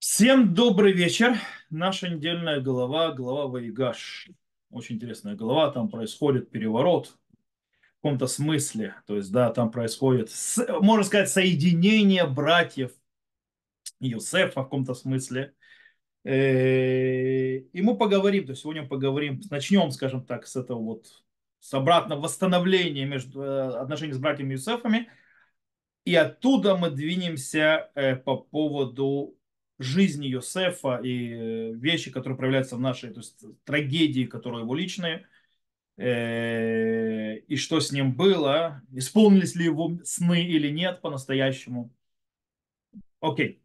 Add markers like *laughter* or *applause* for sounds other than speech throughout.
Всем добрый вечер. Наша недельная глава, глава Ваигаш. Очень интересная глава, там происходит переворот в каком-то смысле. То есть, да, там происходит, можно сказать, соединение братьев Юсефа в каком-то смысле. Э, И мы поговорим, то есть сегодня поговорим, начнем, скажем так, с этого вот, с обратного восстановления между э, отношений с братьями Юсефами, и оттуда мы двинемся э, по поводу жизни Йосефа и э, вещи, которые проявляются в нашей, то есть трагедии, которые его личные, э, и что с ним было, исполнились ли его сны или нет по-настоящему. Окей.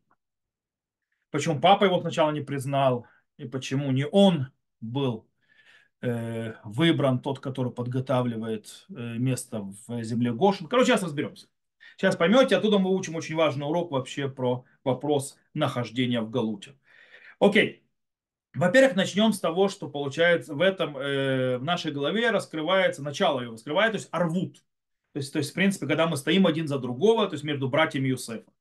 Почему папа его сначала не признал, и почему не он был э, выбран, тот, который подготавливает место в земле Гошин. Короче, сейчас разберемся. Сейчас поймете, оттуда мы учим очень важный урок вообще про вопрос нахождения в Галуте. Окей. Во-первых, начнем с того, что получается в этом, э, в нашей голове раскрывается, начало ее раскрывает, то есть арвут. То есть, то есть, в принципе, когда мы стоим один за другого, то есть между братьями Юсефа.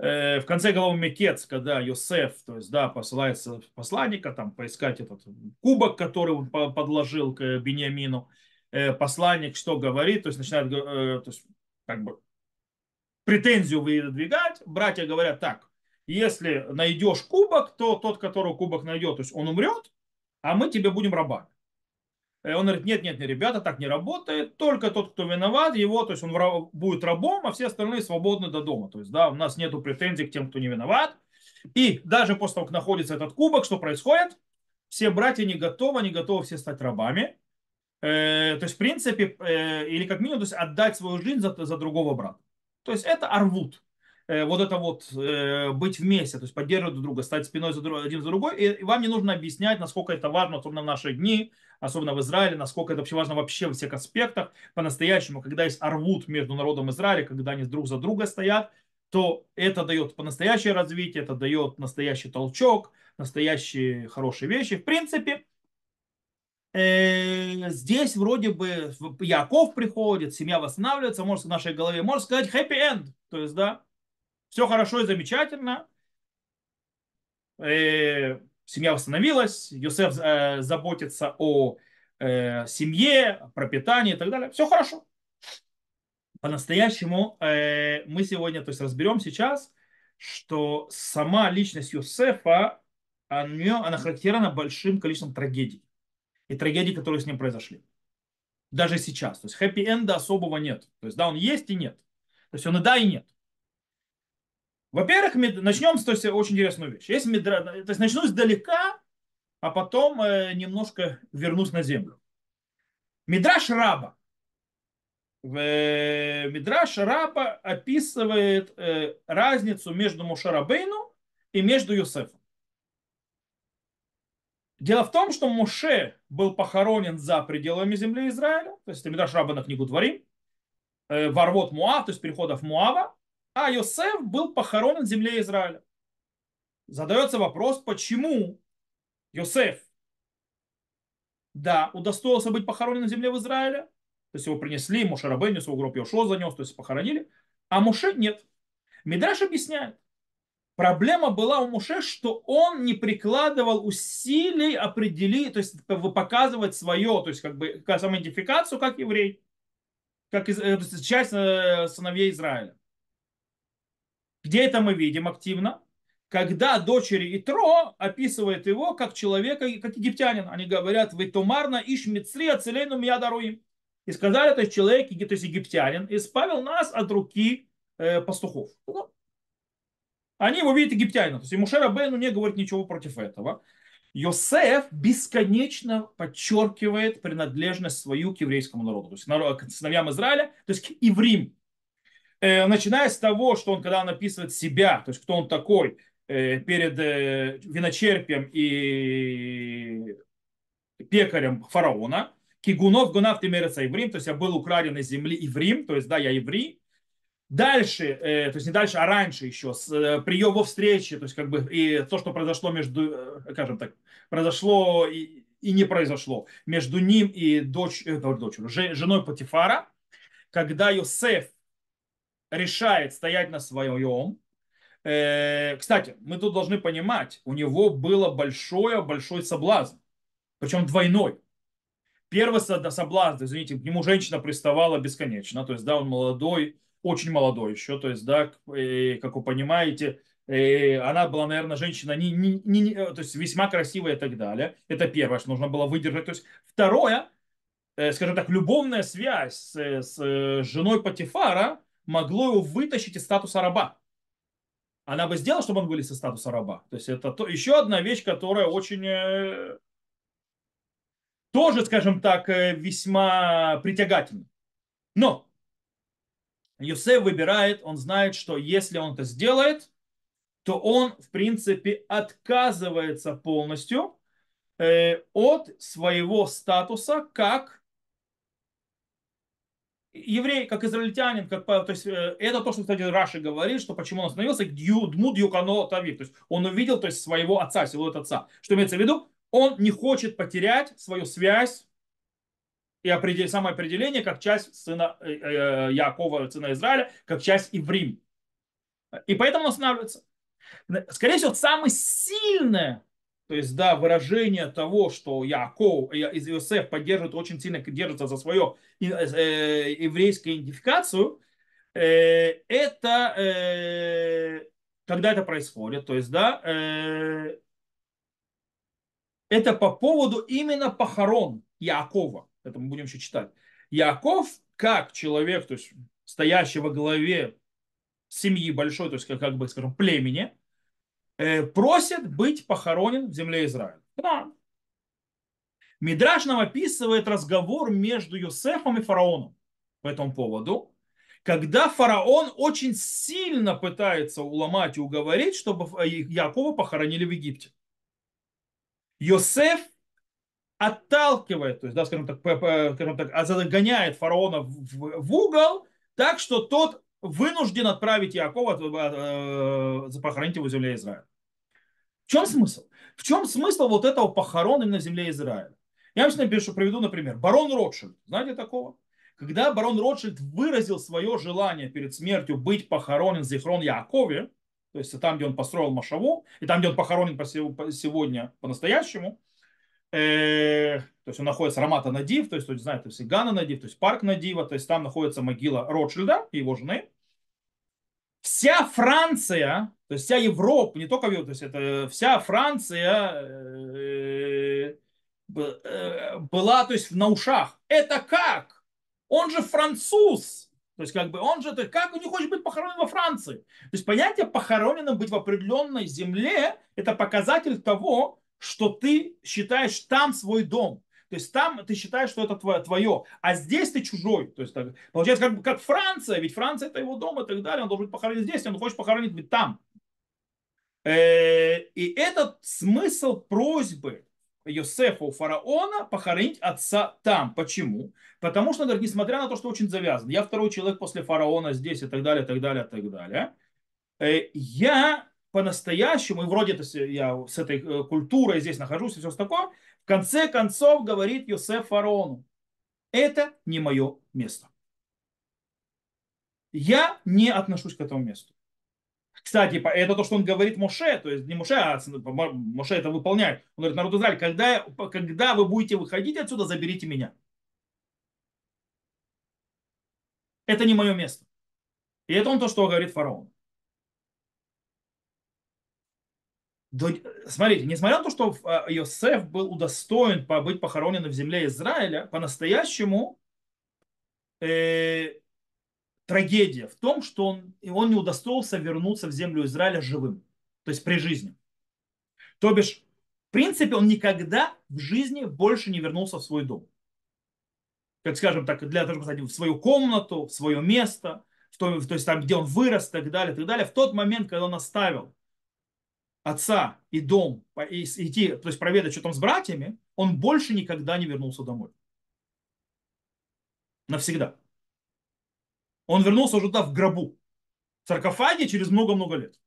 Э, в конце главы Мекец, когда Йосеф, то есть, да, посылается посланника, там, поискать этот кубок, который он по- подложил к Бениамину, э, посланник что говорит, то есть, начинает, э, то есть, как бы, претензию выдвигать, братья говорят так, если найдешь кубок, то тот, который кубок найдет, то есть он умрет, а мы тебе будем рабами. Э, Он говорит, нет, нет, нет, ребята, так не работает. Только тот, кто виноват, его, то есть он будет рабом, а все остальные свободны до дома. То есть, да, у нас нету претензий к тем, кто не виноват. И даже после того, как находится этот кубок, что происходит? Все братья не готовы, они готовы все стать рабами. Э, то есть, в принципе, э, или как минимум, то есть отдать свою жизнь за, за другого брата. То есть это арвут. Э, вот это вот э, быть вместе, то есть поддерживать друг друга, стать спиной за друг, один за другой. И, вам не нужно объяснять, насколько это важно, особенно в наши дни, особенно в Израиле, насколько это вообще важно вообще во всех аспектах. По-настоящему, когда есть арвут между народом Израиля, когда они друг за друга стоят, то это дает по-настоящее развитие, это дает настоящий толчок, настоящие хорошие вещи. В принципе, здесь вроде бы Яков приходит, семья восстанавливается, может в нашей голове, можно сказать happy end, то есть, да, все хорошо и замечательно, э, семья восстановилась, Йосеф э, заботится о э, семье, пропитании и так далее, все хорошо. По-настоящему э, мы сегодня, то есть разберем сейчас, что сама личность она, она характерна большим количеством трагедий и трагедий, которые с ним произошли. Даже сейчас. То есть хэппи-энда особого нет. То есть да, он есть и нет. То есть он и да, и нет. Во-первых, начнем с то есть, очень интересную вещь. Есть медра... То есть начну издалека, а потом э, немножко вернусь на землю. Мидраш Раба. В э, Мидраш Раба описывает э, разницу между Мушарабейну и между Юсефом. Дело в том, что Муше был похоронен за пределами земли Израиля, то есть Мидраш Раба на книгу Дворим, э, ворвот Муав, то есть переходов Муава, а Йосеф был похоронен в земле Израиля. Задается вопрос, почему Йосеф, да, удостоился быть похоронен в земле в Израиле, то есть его принесли, Муше Рабейну, свою группу Йошо занес, то есть похоронили, а Муше нет. Мидраш объясняет, Проблема была у Муше, что он не прикладывал усилий определить, то есть показывать свое, то есть как бы самоидентификацию как еврей, как э, часть э, сыновей Израиля. Где это мы видим активно? Когда дочери Итро описывают его как человека, как египтянин. Они говорят, вы тумарно иш мицри ацелейну миядаруим. И сказали, то есть человек, то есть египтянин, избавил нас от руки э, пастухов. Они его видят египтянином. То есть и Мушера Бейну не говорит ничего против этого. Йосеф бесконечно подчеркивает принадлежность свою к еврейскому народу, то есть к сыновьям Израиля, то есть к еврим. Э, начиная с того, что он, когда он описывает себя, то есть кто он такой э, перед э, виночерпием и пекарем фараона, кигунов гунав тимереца еврим, то есть я был украден из земли еврим, то есть да, я еврей, Дальше, э, то есть не дальше, а раньше еще, с, э, встрече, то есть как бы и то, что произошло между, э, скажем так, произошло и, и не произошло между ним и дочь, э, дочерью, же- женой Патифара, когда Йосеф решает стоять на своем, Э, кстати, мы тут должны понимать, у него было большое-большой соблазн, причем двойной. Первый соблазн, извините, к нему женщина приставала бесконечно, то есть, да, он молодой, очень молодой еще, то есть, да, как вы понимаете, она была, наверное, женщина не, не, не, то есть весьма красивая и так далее. Это первое, что нужно было выдержать. То есть второе, э, скажем так, любовная связь с, с э, женой Патифара могло его вытащить из статуса раба. Она бы сделала, чтобы он вылез из статуса раба. То есть это то, еще одна вещь, которая очень э, тоже, скажем так, весьма притягательна. Но Юсеф выбирает, он знает, что если он это сделает, то он, в принципе, отказывается полностью э, от своего статуса как еврей, как израильтянин, как, то есть э, это то, что, кстати, Раши говорит, что почему он остановился, дмуд юкано тавик, то есть он увидел то есть, своего отца, силуэт отца. Что имеется в виду? Он не хочет потерять свою связь и определ... самоопределение как часть сына э, э, Якова, сына Израиля, как часть Иврим. И поэтому он останавливается. Скорее всего, самое сильное, то есть, да, выражение того, что Яков, из Иосиф поддерживает, очень сильно держится за свою э, еврейскую идентификацию, это когда это происходит, то есть, да, это по поводу именно похорон Якова это мы будем еще читать. Яков, как человек, то есть стоящий во главе семьи большой, то есть как, как бы, скажем, племени, э, просит быть похоронен в земле Израиля. Да. Мидраш нам описывает разговор между Юсефом и фараоном по этому поводу, когда фараон очень сильно пытается уломать и уговорить, чтобы Якова похоронили в Египте. Йосеф отталкивает, то есть, да, скажем так, скажем так а загоняет фараона в, в угол, так что тот вынужден отправить Якова э, похоронить его в земле Израиля. В чем смысл? В чем смысл вот этого похорона на земле Израиля? Я вам напишу, приведу, например, барон Ротшильд. Знаете такого? Когда барон Ротшильд выразил свое желание перед смертью быть похоронен в Зихрон Якове, то есть там, где он построил Машаву, и там, где он похоронен сегодня по-настоящему, Э, то есть он находится Рамата Надив, то есть, кто знает, то есть Гана Надив, то есть парк Надива, то есть там находится могила Ротшильда и его жены. Вся Франция, то есть вся Европа, не только то есть это вся Франция э, э, была то есть на ушах. Это как? Он же француз. То есть, как бы он же, то есть, как он не хочет быть похоронен во Франции? То есть, понятие похороненным быть в определенной земле, это показатель того, что ты считаешь там свой дом. То есть там ты считаешь, что это твое, а здесь ты чужой. То есть так, получается как, как Франция, ведь Франция это его дом и так далее, он должен быть похоронен здесь, он хочет похоронить быть там. Э, и этот смысл просьбы Йосефа у фараона похоронить отца там. Почему? Потому что, несмотря на то, что очень завязан, я второй человек после фараона здесь и так далее, и так далее, и так далее, э, я по-настоящему, и вроде это я с этой э, культурой здесь нахожусь и все такое, в конце концов говорит Йосеф фараону, это не мое место. Я не отношусь к этому месту. Кстати, это то, что он говорит Моше, то есть не Моше, а Моше это выполняет. Он говорит, народ Израиль, когда, когда вы будете выходить отсюда, заберите меня. Это не мое место. И это он то, что говорит фараон. Смотрите, несмотря на то, что а, Иосиф был удостоен быть похороненным в земле Израиля, по-настоящему э, трагедия в том, что он, он не удостоился вернуться в землю Израиля живым, то есть при жизни. То бишь, в принципе, он никогда в жизни больше не вернулся в свой дом. Как скажем так, для того, чтобы в свою комнату, в свое место, в то, то есть там, где он вырос, и так далее, и так далее. В тот момент, когда он оставил отца и дом, и идти, то есть проведать, что там с братьями, он больше никогда не вернулся домой. Навсегда. Он вернулся уже туда в гробу, в саркофаге через много-много лет.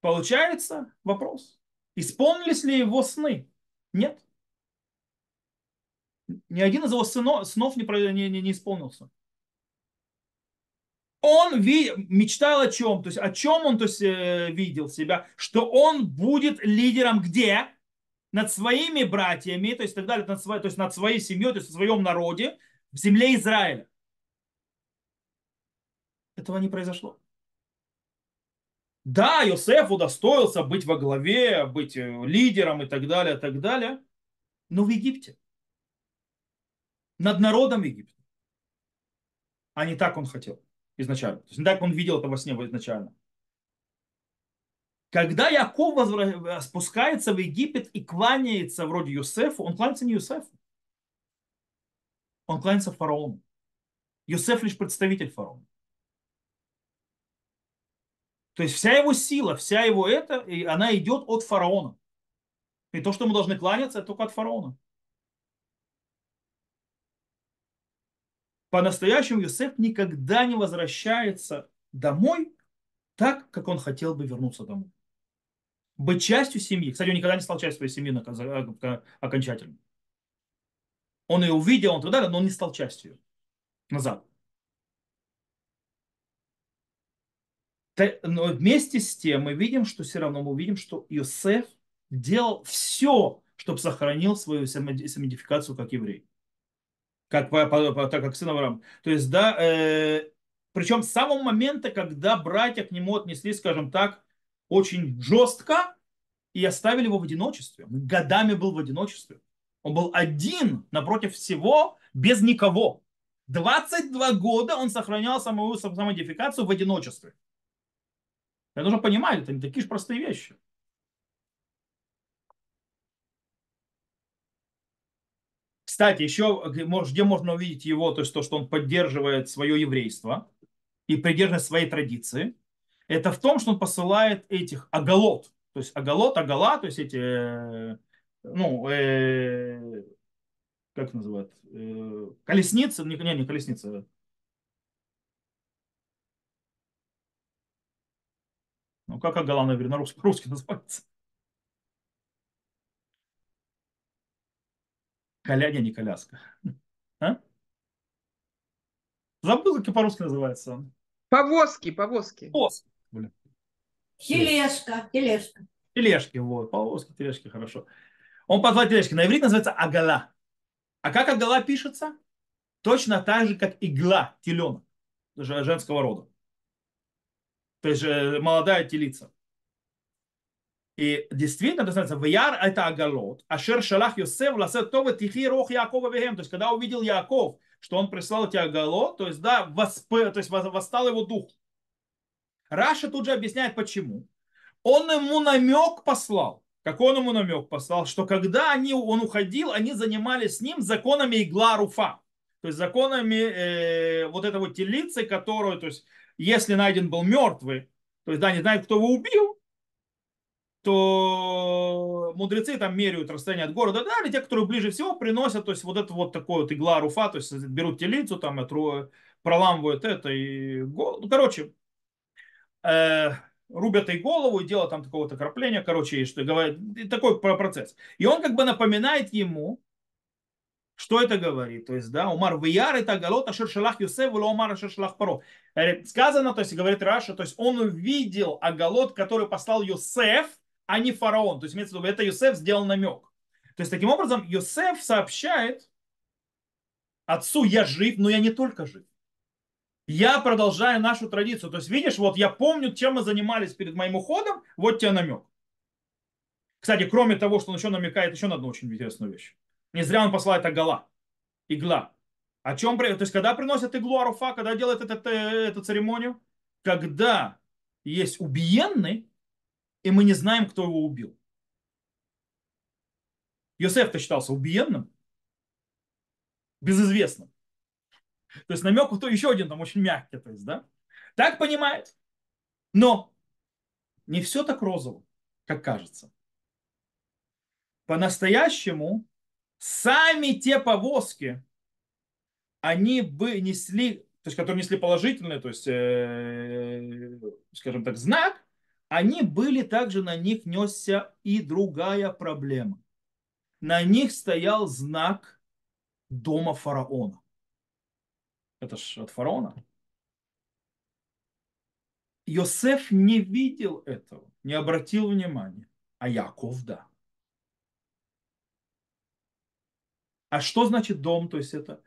Получается вопрос. Исполнились ли его сны? Нет. Ни один из его сынов, снов не, не, не, не исполнился. Он ви- мечтал о чем? То есть о чем он то есть, э, видел себя? Что он будет лидером где? Над своими братьями, то есть так далее, над своей, то есть над своей семьей, то есть в своем народе, в земле Израиля. Этого не произошло. Да, Йосеф удостоился быть во главе, быть э, лидером и так далее, так далее, но в Египте. Над народом Египта. А не так он хотел изначально. То есть не так он видел это во сне изначально. Когда Яков возвра... спускается в Египет и кланяется вроде Юсефу, он кланяется не Юсефу. Он кланяется фараону. Юсеф лишь представитель фараона. То есть вся его сила, вся его это, она идет от фараона. И то, что мы должны кланяться, это только от фараона. По-настоящему Юсеф никогда не возвращается домой так, как он хотел бы вернуться домой. Быть частью семьи. Кстати, он никогда не стал частью своей семьи окончательно. Он ее увидел, он тогда, но он не стал частью назад. Но вместе с тем мы видим, что все равно мы видим, что Иосиф делал все, чтобы сохранил свою самоидентификацию как еврей. Как, так как сын Авраам. То есть, да, э, причем с самого момента, когда братья к нему отнеслись, скажем так, очень жестко и оставили его в одиночестве. Он годами был в одиночестве. Он был один напротив всего, без никого. 22 года он сохранял самую самоидентификацию в одиночестве. Это нужно понимать, это не такие же простые вещи. Кстати, еще где можно увидеть его, то есть то, что он поддерживает свое еврейство и придерживает своей традиции, это в том, что он посылает этих агалот, то есть агалот, агала, то есть эти, э, ну, э, как называют, э, колесницы, не, не, не колесницы, Ну, как Агала, наверное, русский, русский *laughs* называется? Коля, не, коляска. А? Забыл, как по-русски называется. Повозки, повозки. Повозки. Блин. Тележка, тележка. Тележки, вот. Повозки, тележки, хорошо. Он позвал тележки. На иврите называется агала. А как агала пишется? Точно так же, как игла, теленок женского рода то есть молодая телица. И действительно, это называется, Вяр это Агалот, Ашер Шалах Йосеф Ласет Това Тихи Рох Якова Вехем. То есть, когда увидел Яков, что он прислал эти Агалот, то есть, да, восп... то есть восстал его дух. Раша тут же объясняет, почему. Он ему намек послал. Как он ему намек послал? Что когда они, он уходил, они занимались с ним законами игла руфа. То есть законами э, вот этой вот телицы, которую, то есть если найден был мертвый, то есть да, не знает, кто его убил, то мудрецы там меряют расстояние от города, да, или те, которые ближе всего, приносят, то есть вот это вот такое вот игла руфа, то есть берут телицу, там, отру, проламывают это и, ну, короче, э, рубят ей голову и делают там такого-то крапления, короче, и что говорит, такой процесс. И он как бы напоминает ему, что это говорит? То есть, да, Умар Вияр это галот ашер шалах Юсеф, или Умар ашер шалах Паро. Сказано, то есть, говорит Раша, то есть, он увидел агалот, который послал Юсеф, а не фараон. То есть, имеется в виду, это Юсеф сделал намек. То есть, таким образом, Юсеф сообщает отцу, я жив, но я не только жив. Я продолжаю нашу традицию. То есть, видишь, вот я помню, чем мы занимались перед моим уходом, вот тебе намек. Кстати, кроме того, что он еще намекает еще на одну очень интересную вещь. Не зря он посылает агала, игла. О чем, то есть когда приносят иглу Аруфа, когда делают этот, э, эту церемонию? Когда есть убиенный, и мы не знаем, кто его убил. Йосеф-то считался убиенным, безызвестным. То есть намек, то еще один там очень мягкий, то есть, да? Так понимает. Но не все так розово, как кажется. По-настоящему сами те повозки, они бы несли, то есть, которые несли положительный, то есть, э, скажем так, знак, они были также, на них несся и другая проблема. На них стоял знак дома фараона. Это ж от фараона. Йосеф не видел этого, не обратил внимания, а Яков да. А что значит дом? То есть это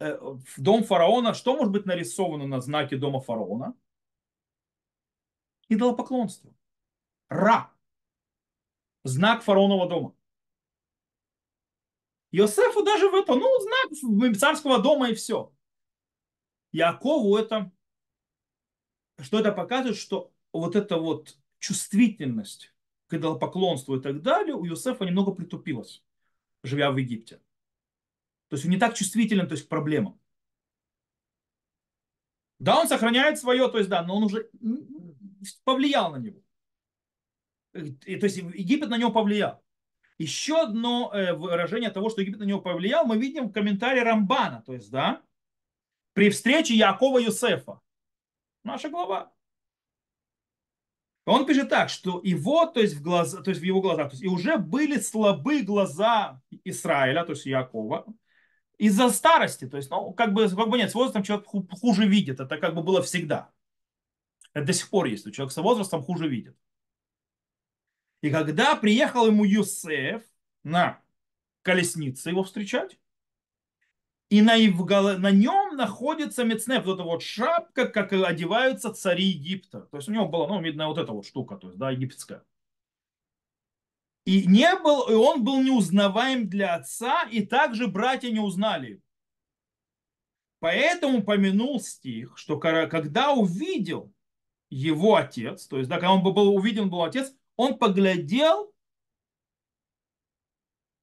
э, дом фараона. Что может быть нарисовано на знаке дома фараона? Идолопоклонство. Ра. Знак фараонова дома. Йосефу даже в это, ну, знак царского дома и все. Якову это, что это показывает, что вот эта вот чувствительность к идолопоклонству и так далее у Йосефа немного притупилась, живя в Египте. То есть он не так чувствителен то есть, к проблемам. Да, он сохраняет свое, то есть да, но он уже повлиял на него. И, то есть Египет на него повлиял. Еще одно э, выражение того, что Египет на него повлиял, мы видим в комментарии Рамбана, то есть, да, при встрече Якова Юсефа. Наша глава. Он пишет так, что его, то есть в, глаза, то есть в его глазах, то есть и уже были слабы глаза Израиля, то есть Якова, из-за старости. То есть, ну, как бы, как бы нет, с возрастом человек хуже видит. Это как бы было всегда. Это до сих пор есть. Человек с возрастом хуже видит. И когда приехал ему Юсеф на колеснице его встречать, и на, на нем находится мецнеф, вот эта вот шапка, как одеваются цари Египта. То есть у него была, ну, видно, вот эта вот штука, то есть, да, египетская. И не был, и он был неузнаваем для отца, и также братья не узнали. Поэтому помянул стих, что когда увидел его отец, то есть, да, когда он был увиден был отец, он поглядел,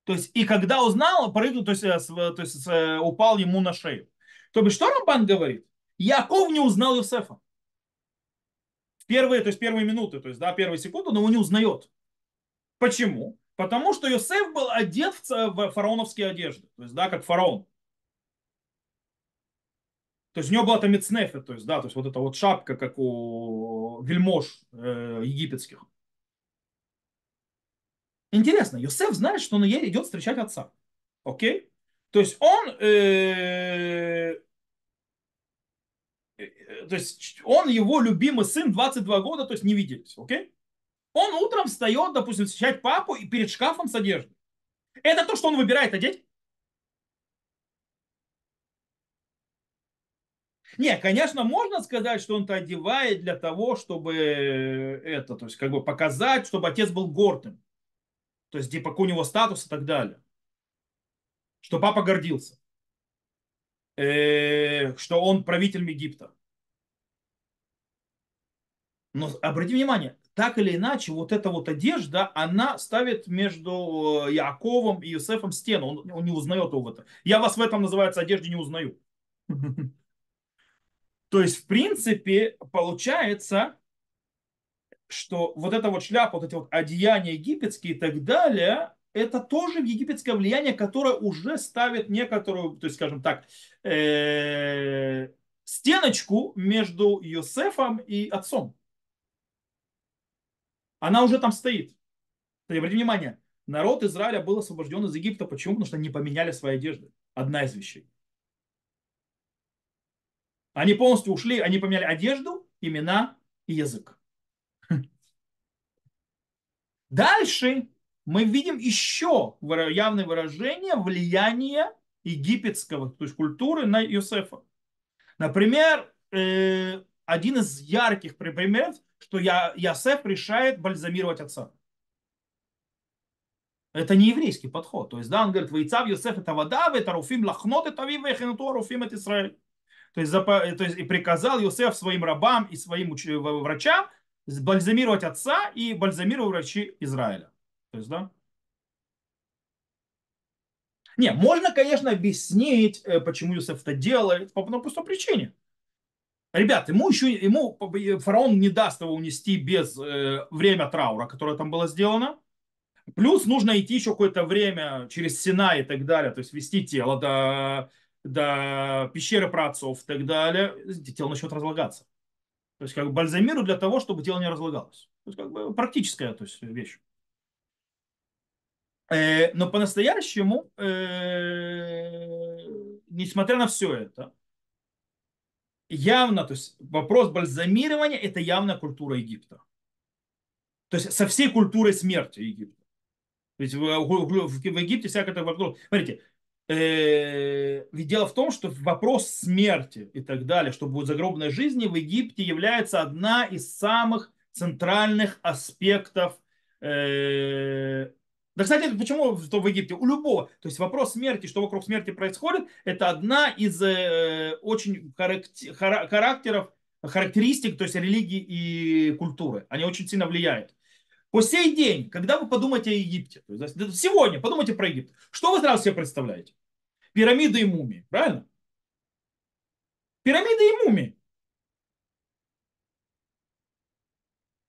то есть, и когда узнал, прыгнул, то есть, э, то есть э, упал ему на шею. То есть, что Рамбан говорит? Яков не узнал Иосифа. Первые, то есть первые минуты, то есть, да, первые секунды, но его не узнает. Почему? Потому что Йосеф был одет в фараоновские одежды, то есть, да, как фараон. То есть у него была там мецнефе, то есть, да, то есть вот эта вот шапка, как у вельмож э, египетских. Интересно, Йосеф знает, что он идет встречать отца. Окей? То есть он, э, э, то есть он его любимый сын 22 года, то есть не виделись. Окей? Он утром встает, допустим, встречать папу и перед шкафом с одеждой. Это то, что он выбирает одеть? Не, конечно, можно сказать, что он это одевает для того, чтобы это, то есть как бы показать, чтобы отец был гордым. То есть типа у него статус и так далее. Что папа гордился. Э, что он правитель Египта. Но обрати внимание, так или иначе, вот эта вот одежда, она ставит между э, Яковом и Юсефом стену. Он, он не узнает его в это. Я вас в этом, называется, одежде не узнаю. *laughs* То есть, в принципе, получается, что вот эта вот шляпа, вот эти вот одеяния египетские и так далее, это тоже египетское влияние, которое уже ставит некоторую, то есть, скажем так, э, стеночку между Йосефом и отцом она уже там стоит. Обратите внимание, народ Израиля был освобожден из Египта. Почему? Потому что они поменяли свои одежды. Одна из вещей. Они полностью ушли, они поменяли одежду, имена и язык. Дальше мы видим еще явное выражение влияния египетского, то есть культуры на Иосифа. Например, э, один из ярких примеров, что Ясеф решает бальзамировать отца. Это не еврейский подход. То есть, да, он говорит, Вейцав Йосеф это вода, это руфим лахнот это вехинуту руфим это Израиль. То есть, то есть, и приказал Йосеф своим рабам и своим врачам бальзамировать отца и бальзамировать врачи Израиля. То есть, да. Не, можно, конечно, объяснить, э, почему Юсеф это делает, по простой причине. Ребят, ему еще ему фараон не даст его унести без э, время траура, которое там было сделано. Плюс нужно идти еще какое-то время через Сина и так далее, то есть вести тело до, до пещеры праотцов и так далее. Тело начнет разлагаться. То есть как бы бальзамиру для того, чтобы тело не разлагалось. То есть как бы практическая то есть, вещь. Э, но по-настоящему, э, несмотря на все это, явно, то есть вопрос бальзамирования – это явная культура Египта. То есть со всей культурой смерти Египта. Ведь в, в, в Египте всякое это вокруг. Смотрите, ведь дело в том, что вопрос смерти и так далее, что будет загробной жизни в Египте является одна из самых центральных аспектов э, да, кстати, почему что в Египте? У любого. То есть вопрос смерти, что вокруг смерти происходит, это одна из э, очень характеров, характеристик, то есть религии и культуры. Они очень сильно влияют. По сей день, когда вы подумаете о Египте, то есть сегодня подумайте про Египет, что вы сразу себе представляете? Пирамиды и мумии, правильно? Пирамиды и мумии.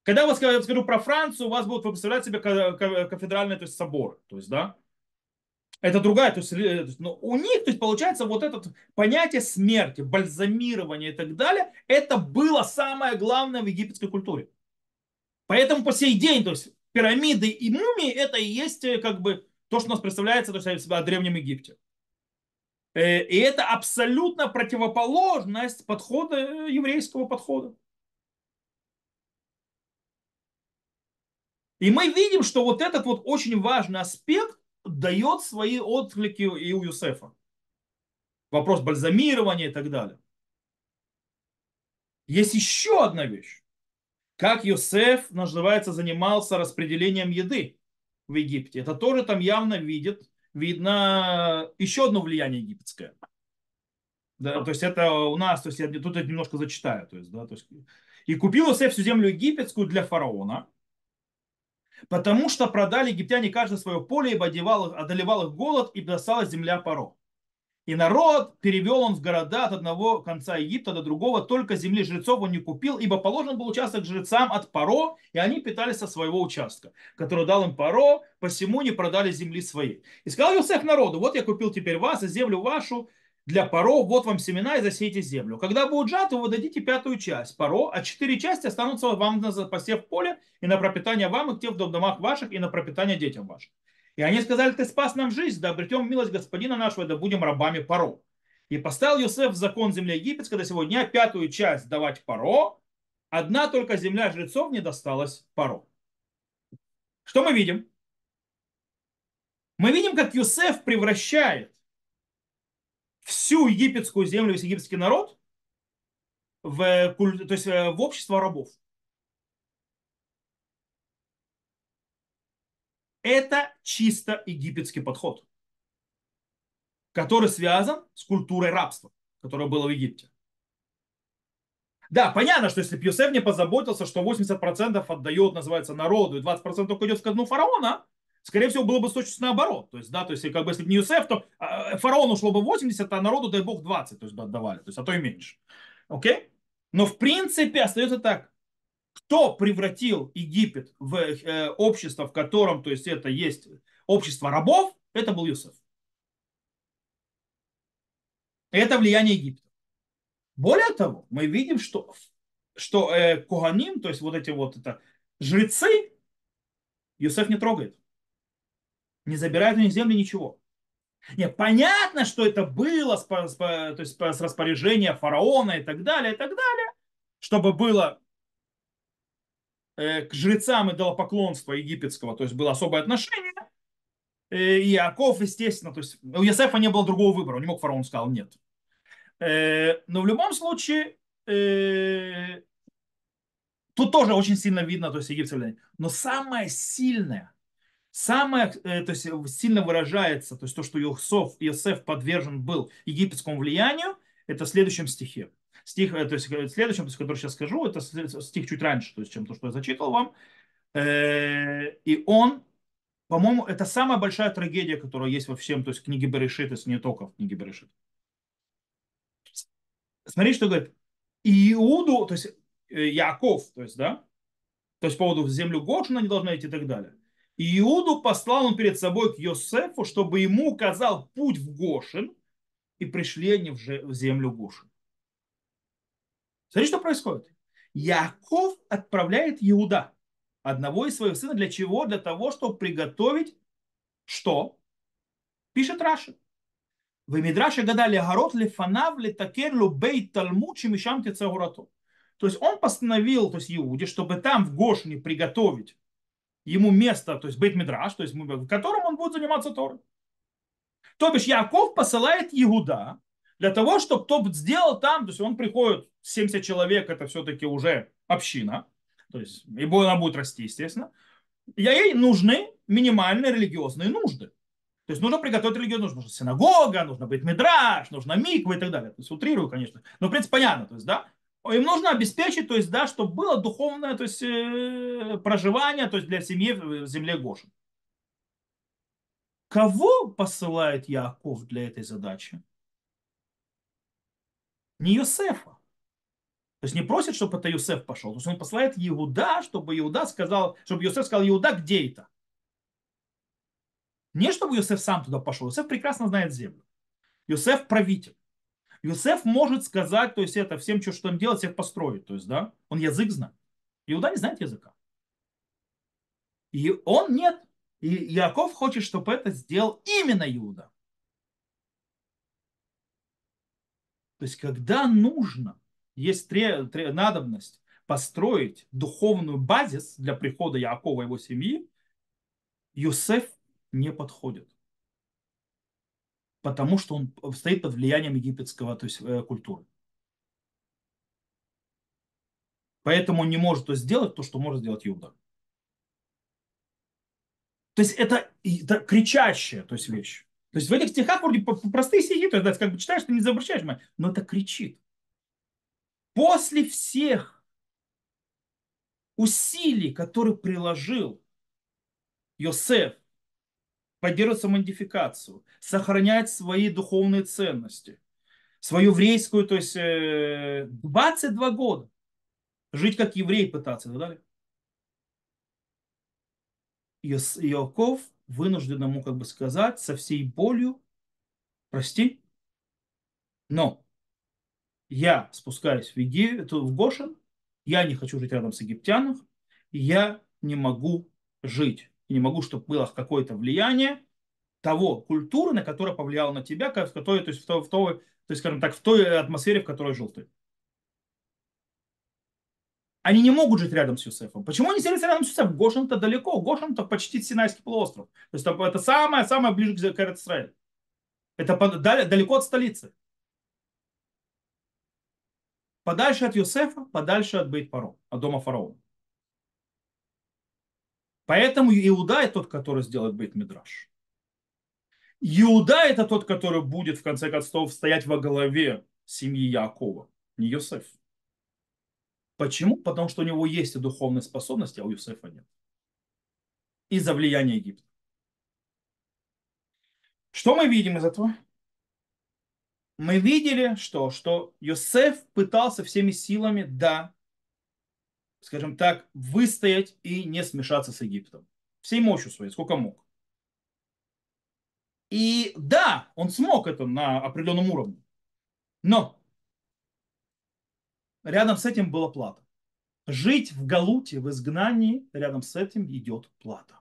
Когда я скажу про Францию, у вас будут представлять себе кафедральные то есть соборы. То есть, да, это другая, то есть, но у них, то есть, получается, вот это понятие смерти, бальзамирования и так далее, это было самое главное в египетской культуре. Поэтому по сей день, то есть, пирамиды и мумии, это и есть э, как бы то, что у нас представляется то есть, о Древнем Египте. Э, и это абсолютно противоположность подхода, э, еврейского подхода. И мы видим, что вот этот вот очень важный аспект дает свои отклики и у Юсефа. Вопрос бальзамирования и так далее. Есть еще одна вещь. Как Йосеф, называется, занимался распределением еды в Египте. Это тоже там явно видит, видно еще одно влияние египетское. Да, то есть это у нас, то есть я тут это немножко зачитаю. То есть, да, то есть, и купил Йосеф всю землю египетскую для фараона, потому что продали египтяне каждое свое поле, ибо одевал, одолевал их голод, и досталась земля поро. И народ перевел он в города от одного конца Египта до другого, только земли жрецов он не купил, ибо положен был участок жрецам от Паро, и они питались со своего участка, который дал им Паро, посему не продали земли своей. И сказал Иосиф народу, вот я купил теперь вас и землю вашу, для паро, вот вам семена и засейте землю. Когда будет жатва, вы дадите пятую часть паро, а четыре части останутся вам на посев поле и на пропитание вам и в домах ваших и на пропитание детям вашим. И они сказали, ты спас нам жизнь, да обретем милость господина нашего, да будем рабами паро. И поставил Юсеф в закон земли египетской до сегодня пятую часть давать паро, одна только земля жрецов не досталась паро. Что мы видим? Мы видим, как Юсеф превращает всю египетскую землю, весь египетский народ в, то есть э, в общество рабов. Это чисто египетский подход, который связан с культурой рабства, которая была в Египте. Да, понятно, что если Пьосеф не позаботился, что 80% отдает, называется, народу, и 20% только идет в казну фараона, Скорее всего, было бы точно наоборот. То есть, да, то есть, как бы, если бы не Юсеф, то э, фараону ушло бы 80, а народу, дай бог, 20, то есть, бы отдавали, то есть, а то и меньше. Окей? Но, в принципе, остается так. Кто превратил Египет в э, общество, в котором, то есть, это есть общество рабов, это был Юсеф. Это влияние Египта. Более того, мы видим, что, что э, Куганим, то есть вот эти вот это, жрецы, Юсеф не трогает не забирают у них земли ничего. Нет, понятно, что это было с, с, то есть, с распоряжения фараона и так далее, и так далее, чтобы было к жрецам и поклонство египетского, то есть было особое отношение. Э, и Иаков, естественно, то есть у Есефа не было другого выбора, он не мог фараон сказал нет. Э, но в любом случае, э, тут тоже очень сильно видно, то есть египетское влияние. Но самое сильное, Самое, э, то есть э, сильно выражается, то есть то, что Йосеф, Йосеф подвержен был египетскому влиянию, это в следующем стихе. Стих, э, то есть в следующем, то есть, который сейчас скажу, это стих чуть раньше, то есть чем то, что я зачитал вам. И он, по-моему, это самая большая трагедия, которая есть во всем, то есть книге Берешит, если не только в книге Берешит. Смотри, что говорит. Иуду, то есть Яков, то есть, да, то есть по поводу землю Гошина не должны идти и так далее. Иуду послал он перед собой к Йосефу, чтобы ему указал путь в Гошин, и пришли они в землю Гошин. Смотри, что происходит. Яков отправляет Иуда, одного из своих сына, для чего? Для того, чтобы приготовить что? Пишет Раши. В Мидраше гадали город лифанав литакен лубей талмуд чимишам тецегурато. То есть он постановил, то есть Иуде, чтобы там в Гошне приготовить ему место, то есть бейт мидраш, то есть в котором он будет заниматься Торой. То бишь Яков посылает Иуда для того, чтобы тот сделал там, то есть он приходит, 70 человек, это все-таки уже община, то есть и она будет расти, естественно. Ей нужны минимальные религиозные нужды. То есть нужно приготовить нужду. Нужна синагога, нужно быть медраж, нужно миква и так далее. То есть утрирую, конечно. Но, в принципе, понятно. То есть, да, им нужно обеспечить, то есть, да, чтобы было духовное то есть, э, проживание то есть, для семьи в земле Гошин. Кого посылает Яков для этой задачи? Не Йосефа. То есть не просит, чтобы это Юсеф пошел. То есть он посылает Иуда, чтобы Иуда сказал, чтобы Юсеф сказал, Иуда, где это? Не чтобы Юсеф сам туда пошел. Юсеф прекрасно знает землю. Юсеф правитель. Юсеф может сказать, то есть это всем, что, что им делать, всех построить. То есть, да, он язык знает. Иуда не знает языка. И он нет. И Яков хочет, чтобы это сделал именно Иуда. То есть, когда нужно, есть тре, тре, надобность построить духовную базис для прихода Якова и его семьи, Юсеф не подходит. Потому что он стоит под влиянием египетского то есть, э, культуры. Поэтому он не может то сделать то, что может сделать Иуда. То есть это, это кричащая то есть, вещь. То есть в этих стихах вроде простые стихи, то есть как бы читаешь, ты не обращаешь внимания, но это кричит. После всех усилий, которые приложил Йосеф поддерживать самоидентификацию, сохранять свои духовные ценности, свою еврейскую, то есть 22 э, года, жить как еврей пытаться, и так далее. Иаков вынужден ему как бы сказать со всей болью, прости, но я спускаюсь в, Еги... в Гошин, я не хочу жить рядом с египтянами, я не могу жить. Не могу, чтобы было какое-то влияние того культуры, на которая повлияла на тебя, в которой, то есть в той, в той, то есть, скажем так, в той атмосфере, в которой жил ты. Они не могут жить рядом с Юсефом. Почему они селятся рядом с Юсефом? Гошин-то далеко. Гошин-то почти Синайский полуостров. То есть это самое-самое ближе к Израилю. Это далеко от столицы. Подальше от Юсефа, подальше от Бейт-Паро, от дома фараона. Поэтому Иуда это тот, который сделает бейт мидраш. Иуда это тот, который будет в конце концов стоять во главе семьи Якова, не Йосеф. Почему? Потому что у него есть и духовные способности, а у Юсефа нет. Из-за влияния Египта. Что мы видим из этого? Мы видели, что, что Йосеф пытался всеми силами, да, скажем так, выстоять и не смешаться с Египтом. Всей мощью своей, сколько мог. И да, он смог это на определенном уровне. Но рядом с этим была плата. Жить в Галуте, в изгнании, рядом с этим идет плата.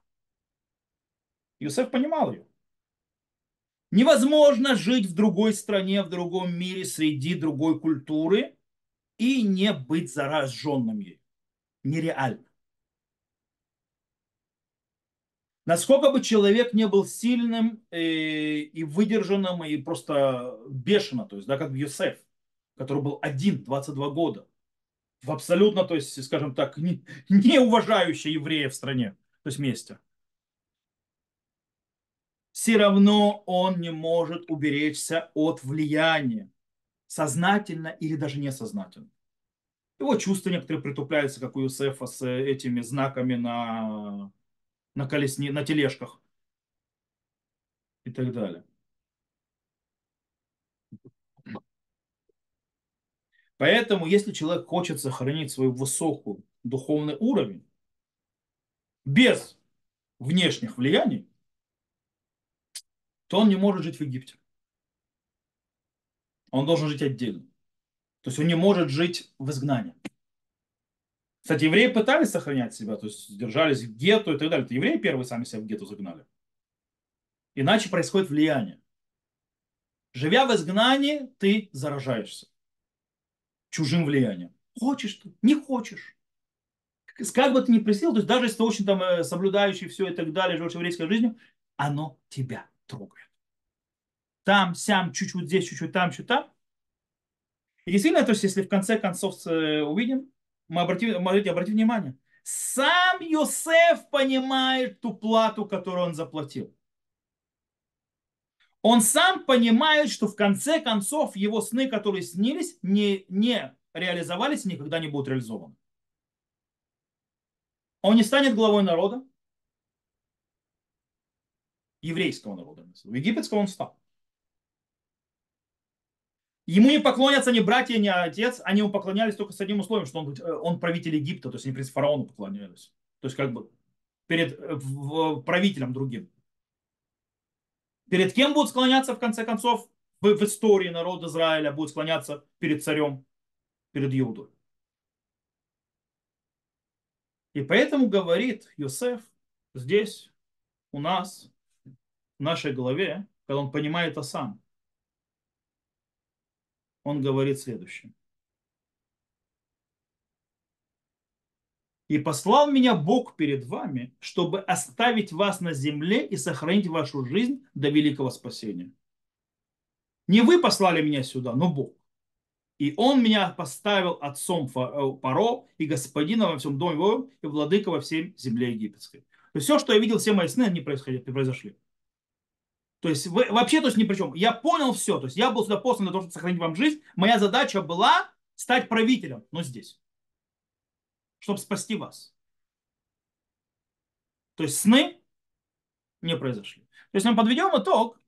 Иосиф понимал ее. Невозможно жить в другой стране, в другом мире, среди другой культуры и не быть зараженным ей нереально. Насколько бы человек не был сильным и, э, и выдержанным, и просто бешено, то есть, да, как Йосеф, который был один, 22 года, в абсолютно, то есть, скажем так, не, не уважающий евреев в стране, то есть месте. Все равно он не может уберечься от влияния, сознательно или даже несознательно. Его чувства некоторые притупляются, как у Юсефа, с этими знаками на, на, колесне, на тележках и так далее. Поэтому, если человек хочет сохранить свой высокий духовный уровень без внешних влияний, то он не может жить в Египте. Он должен жить отдельно. То есть он не может жить в изгнании. Кстати, евреи пытались сохранять себя, то есть держались в гетто и так далее. Это евреи первые сами себя в гетто загнали. Иначе происходит влияние. Живя в изгнании, ты заражаешься чужим влиянием. Хочешь ты, не хочешь. Как бы ты ни просил, то есть даже если ты очень там э, соблюдающий все и так далее, живешь еврейской жизнью, оно тебя трогает. Там, сям, чуть-чуть здесь, чуть-чуть там, чуть там. И действительно, то есть если в конце концов э, увидим, мы обратим, смотрите, обратите внимание, сам Йосеф понимает ту плату, которую он заплатил. Он сам понимает, что в конце концов его сны, которые снились, не, не реализовались и никогда не будут реализованы. Он не станет главой народа, еврейского народа. Египетского он стал. Ему не поклонятся ни братья, ни отец, они ему поклонялись только с одним условием, что он, э, он правитель Египта, то есть они перед фараону поклонялись. То есть как бы перед э, правителем другим. Перед кем будут склоняться в конце концов в, в истории народа Израиля? Будут склоняться перед царем, перед Иудой. И поэтому говорит Йосеф здесь, у нас, в нашей голове, когда он понимает это сам, он говорит следующее. И послал меня Бог перед вами, чтобы оставить вас на земле и сохранить вашу жизнь до великого спасения. Не вы послали меня сюда, но Бог. И он меня поставил отцом э, Паро и господином во всем доме его и владыка во всей земле египетской. То есть все, что я видел, все мои сны, они происходили, произошли. То есть вы, вообще то есть ни при чем. Я понял все. То есть я был сюда послан для того, чтобы сохранить вам жизнь. Моя задача была стать правителем, но здесь. Чтобы спасти вас. То есть сны не произошли. То есть мы подведем итог.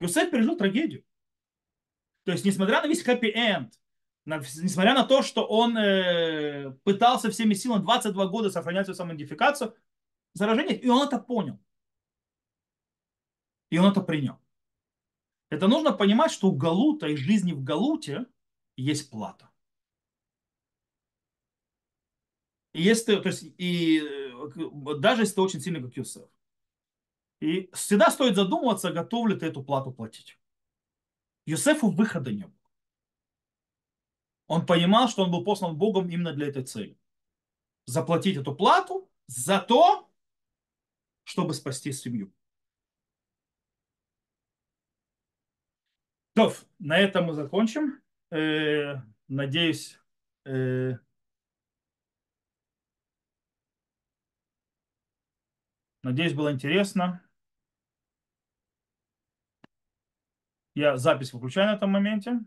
Юсеф пережил трагедию. То есть несмотря на весь хэппи-энд, несмотря на то, что он э, пытался всеми силами 22 года сохранять свою самоидентификацию, заражение, и он это понял. И он это принял. Это нужно понимать, что у Галута и жизни в Галуте есть плата. И если то есть, и э, даже если ты очень сильный, как Юсеф. И всегда стоит задумываться, готов ли ты эту плату платить. Юсефу выхода не было. Он понимал, что он был послан Богом именно для этой цели. Заплатить эту плату за то, чтобы спасти семью. То, на этом мы закончим. Э, надеюсь, надеюсь, было интересно. Я запись выключаю на этом моменте.